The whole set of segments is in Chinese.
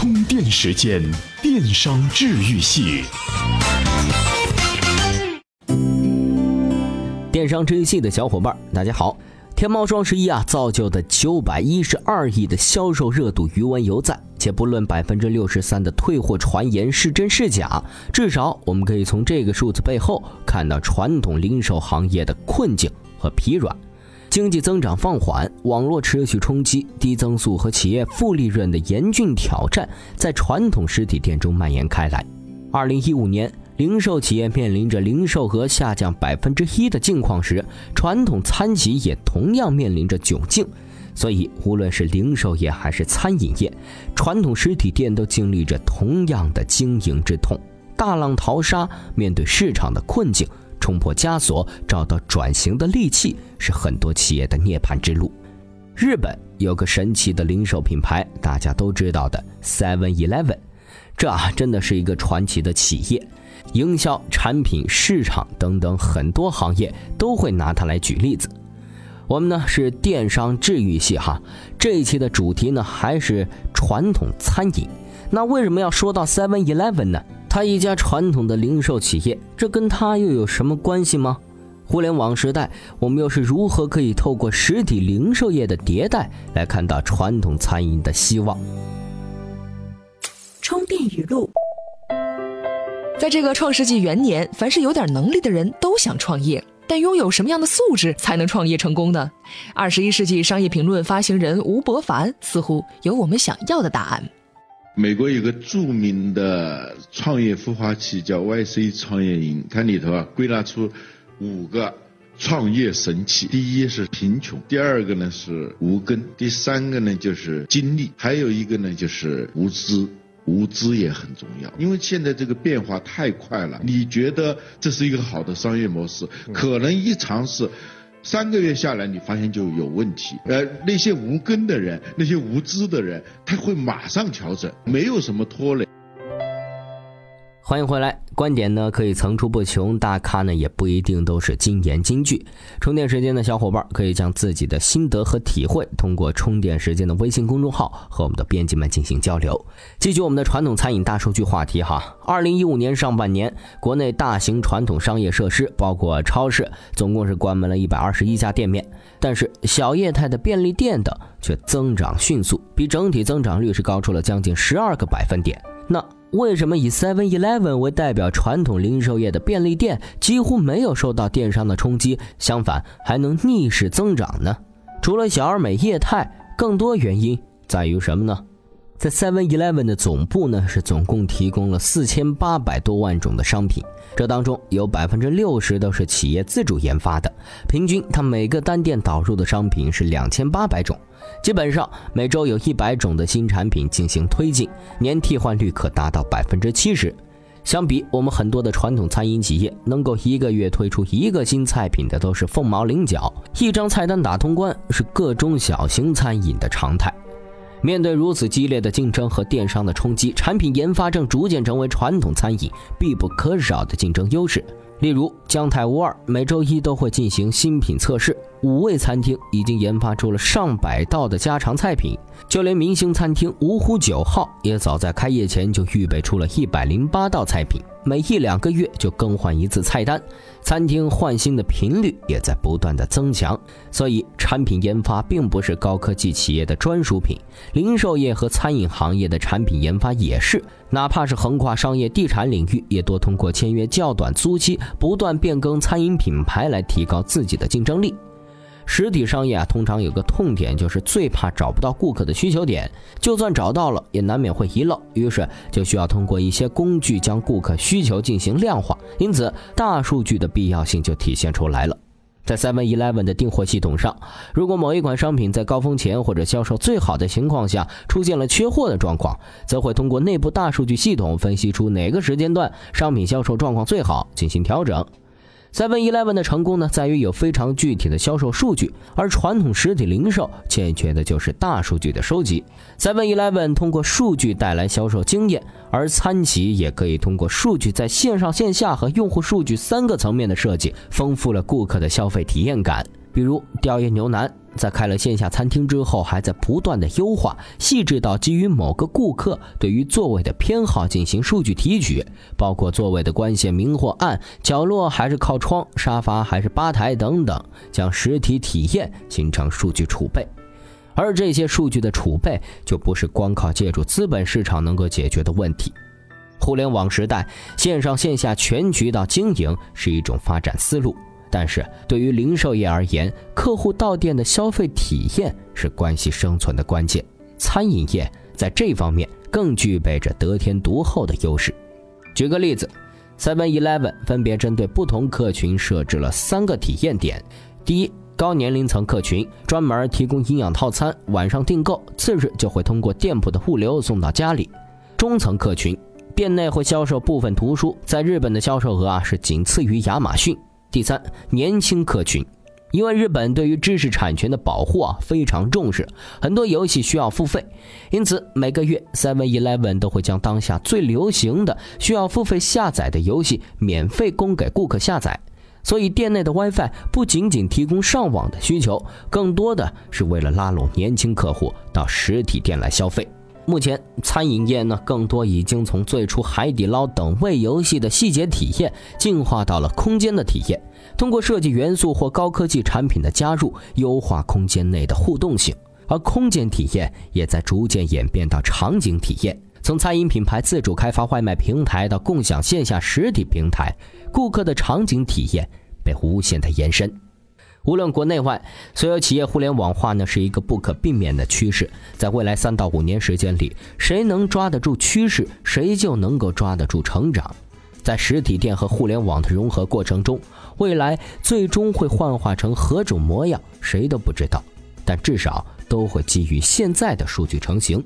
充电时间，电商治愈系。电商治愈系的小伙伴，大家好！天猫双十一啊，造就的九百一十二亿的销售热度余温犹在，且不论百分之六十三的退货传言是真是假，至少我们可以从这个数字背后看到传统零售行业的困境和疲软。经济增长放缓，网络持续冲击，低增速和企业负利润的严峻挑战在传统实体店中蔓延开来。二零一五年，零售企业面临着零售额下降百分之一的境况时，传统餐企也同样面临着窘境。所以，无论是零售业还是餐饮业，传统实体店都经历着同样的经营之痛。大浪淘沙，面对市场的困境。冲破枷锁，找到转型的利器，是很多企业的涅槃之路。日本有个神奇的零售品牌，大家都知道的 Seven Eleven，这啊真的是一个传奇的企业，营销、产品、市场等等很多行业都会拿它来举例子。我们呢是电商治愈系哈，这一期的主题呢还是传统餐饮。那为什么要说到 Seven Eleven 呢？他一家传统的零售企业，这跟他又有什么关系吗？互联网时代，我们又是如何可以透过实体零售业的迭代来看到传统餐饮的希望？充电语录：在这个创世纪元年，凡是有点能力的人都想创业，但拥有什么样的素质才能创业成功呢？二十一世纪商业评论发行人吴伯凡似乎有我们想要的答案。美国有个著名的创业孵化器叫 YC 创业营，它里头啊归纳出五个创业神器。第一是贫穷，第二个呢是无根，第三个呢就是精力，还有一个呢就是无知。无知也很重要，因为现在这个变化太快了。你觉得这是一个好的商业模式，可能一尝试。三个月下来，你发现就有问题。呃，那些无根的人，那些无知的人，他会马上调整，没有什么拖累。欢迎回来，观点呢可以层出不穷，大咖呢也不一定都是金言金句。充电时间的小伙伴可以将自己的心得和体会通过充电时间的微信公众号和我们的编辑们进行交流。继续我们的传统餐饮大数据话题哈，二零一五年上半年，国内大型传统商业设施包括超市，总共是关门了一百二十一家店面，但是小业态的便利店等却增长迅速，比整体增长率是高出了将近十二个百分点。那为什么以 Seven Eleven 为代表传统零售业的便利店几乎没有受到电商的冲击，相反还能逆势增长呢？除了小而美业态，更多原因在于什么呢？在 Seven Eleven 的总部呢，是总共提供了四千八百多万种的商品，这当中有百分之六十都是企业自主研发的，平均它每个单店导入的商品是两千八百种，基本上每周有一百种的新产品进行推进，年替换率可达到百分之七十。相比我们很多的传统餐饮企业，能够一个月推出一个新菜品的都是凤毛麟角，一张菜单打通关是各中小型餐饮的常态。面对如此激烈的竞争和电商的冲击，产品研发正逐渐成为传统餐饮必不可少的竞争优势。例如，姜太屋二每周一都会进行新品测试，五味餐厅已经研发出了上百道的家常菜品，就连明星餐厅芜湖九号也早在开业前就预备出了一百零八道菜品。每一两个月就更换一次菜单，餐厅换新的频率也在不断的增强。所以，产品研发并不是高科技企业的专属品，零售业和餐饮行业的产品研发也是。哪怕是横跨商业、地产领域，也多通过签约较短租期，不断变更餐饮品牌来提高自己的竞争力。实体商业啊，通常有个痛点，就是最怕找不到顾客的需求点。就算找到了，也难免会遗漏。于是就需要通过一些工具将顾客需求进行量化。因此，大数据的必要性就体现出来了。在 Seven Eleven 的订货系统上，如果某一款商品在高峰前或者销售最好的情况下出现了缺货的状况，则会通过内部大数据系统分析出哪个时间段商品销售状况最好，进行调整。Seven Eleven 的成功呢，在于有非常具体的销售数据，而传统实体零售欠缺的就是大数据的收集。Seven Eleven 通过数据带来销售经验，而餐企也可以通过数据在线上线下和用户数据三个层面的设计，丰富了顾客的消费体验感。比如调研牛腩，在开了线下餐厅之后，还在不断的优化，细致到基于某个顾客对于座位的偏好进行数据提取，包括座位的光线明或暗，角落还是靠窗，沙发还是吧台等等，将实体体验形成数据储备。而这些数据的储备，就不是光靠借助资本市场能够解决的问题。互联网时代，线上线下全渠道经营是一种发展思路。但是对于零售业而言，客户到店的消费体验是关系生存的关键。餐饮业在这方面更具备着得天独厚的优势。举个例子，Seven Eleven 分别针对不同客群设置了三个体验点：第一，高年龄层客群，专门提供营养套餐，晚上订购，次日就会通过店铺的物流送到家里；中层客群，店内会销售部分图书，在日本的销售额啊是仅次于亚马逊。第三，年轻客群，因为日本对于知识产权的保护啊非常重视，很多游戏需要付费，因此每个月 Seven Eleven 都会将当下最流行的需要付费下载的游戏免费供给顾客下载。所以店内的 WiFi 不仅仅提供上网的需求，更多的是为了拉拢年轻客户到实体店来消费。目前，餐饮业呢，更多已经从最初海底捞等位游戏的细节体验，进化到了空间的体验。通过设计元素或高科技产品的加入，优化空间内的互动性。而空间体验也在逐渐演变到场景体验。从餐饮品牌自主开发外卖平台到共享线下实体平台，顾客的场景体验被无限的延伸。无论国内外，所有企业互联网化呢是一个不可避免的趋势。在未来三到五年时间里，谁能抓得住趋势，谁就能够抓得住成长。在实体店和互联网的融合过程中，未来最终会幻化成何种模样，谁都不知道。但至少都会基于现在的数据成型。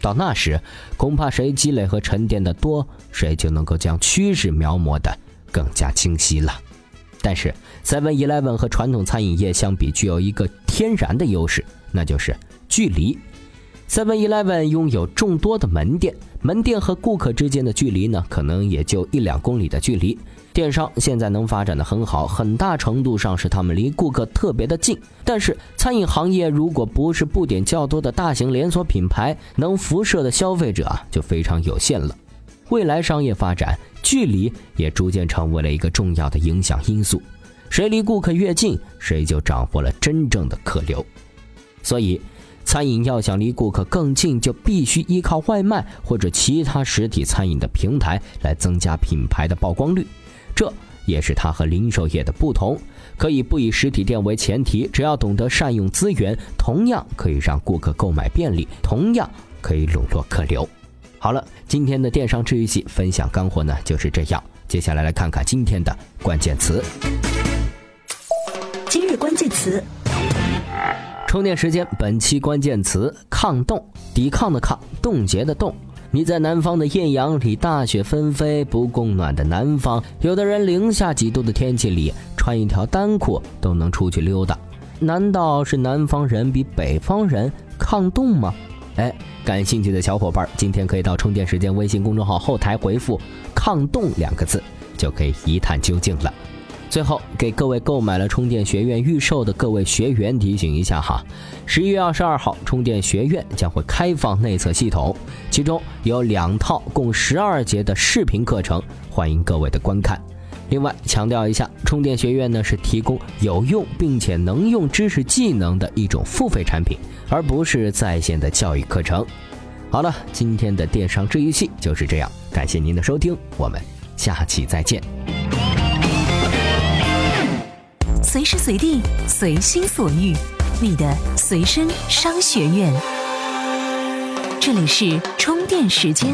到那时，恐怕谁积累和沉淀的多，谁就能够将趋势描摹的更加清晰了。但是，Seven Eleven 和传统餐饮业相比，具有一个天然的优势，那就是距离。Seven Eleven 拥有众多的门店，门店和顾客之间的距离呢，可能也就一两公里的距离。电商现在能发展的很好，很大程度上是他们离顾客特别的近。但是，餐饮行业如果不是布点较多的大型连锁品牌，能辐射的消费者啊，就非常有限了。未来商业发展。距离也逐渐成为了一个重要的影响因素，谁离顾客越近，谁就掌握了真正的客流。所以，餐饮要想离顾客更近，就必须依靠外卖或者其他实体餐饮的平台来增加品牌的曝光率。这也是它和零售业的不同，可以不以实体店为前提，只要懂得善用资源，同样可以让顾客购买便利，同样可以笼络客流。好了，今天的电商治愈系分享干货呢就是这样。接下来来看看今天的关键词。今日关键词：充电时间。本期关键词：抗冻，抵抗的抗，冻结的冻。你在南方的艳阳里，大雪纷飞，不供暖的南方，有的人零下几度的天气里，穿一条单裤都能出去溜达。难道是南方人比北方人抗冻吗？哎，感兴趣的小伙伴，今天可以到充电时间微信公众号后台回复“抗冻”两个字，就可以一探究竟了。最后，给各位购买了充电学院预售的各位学员提醒一下哈，十一月二十二号，充电学院将会开放内测系统，其中有两套共十二节的视频课程，欢迎各位的观看。另外强调一下，充电学院呢是提供有用并且能用知识技能的一种付费产品，而不是在线的教育课程。好了，今天的电商治愈系就是这样，感谢您的收听，我们下期再见。随时随地，随心所欲，你的随身商学院。这里是充电时间。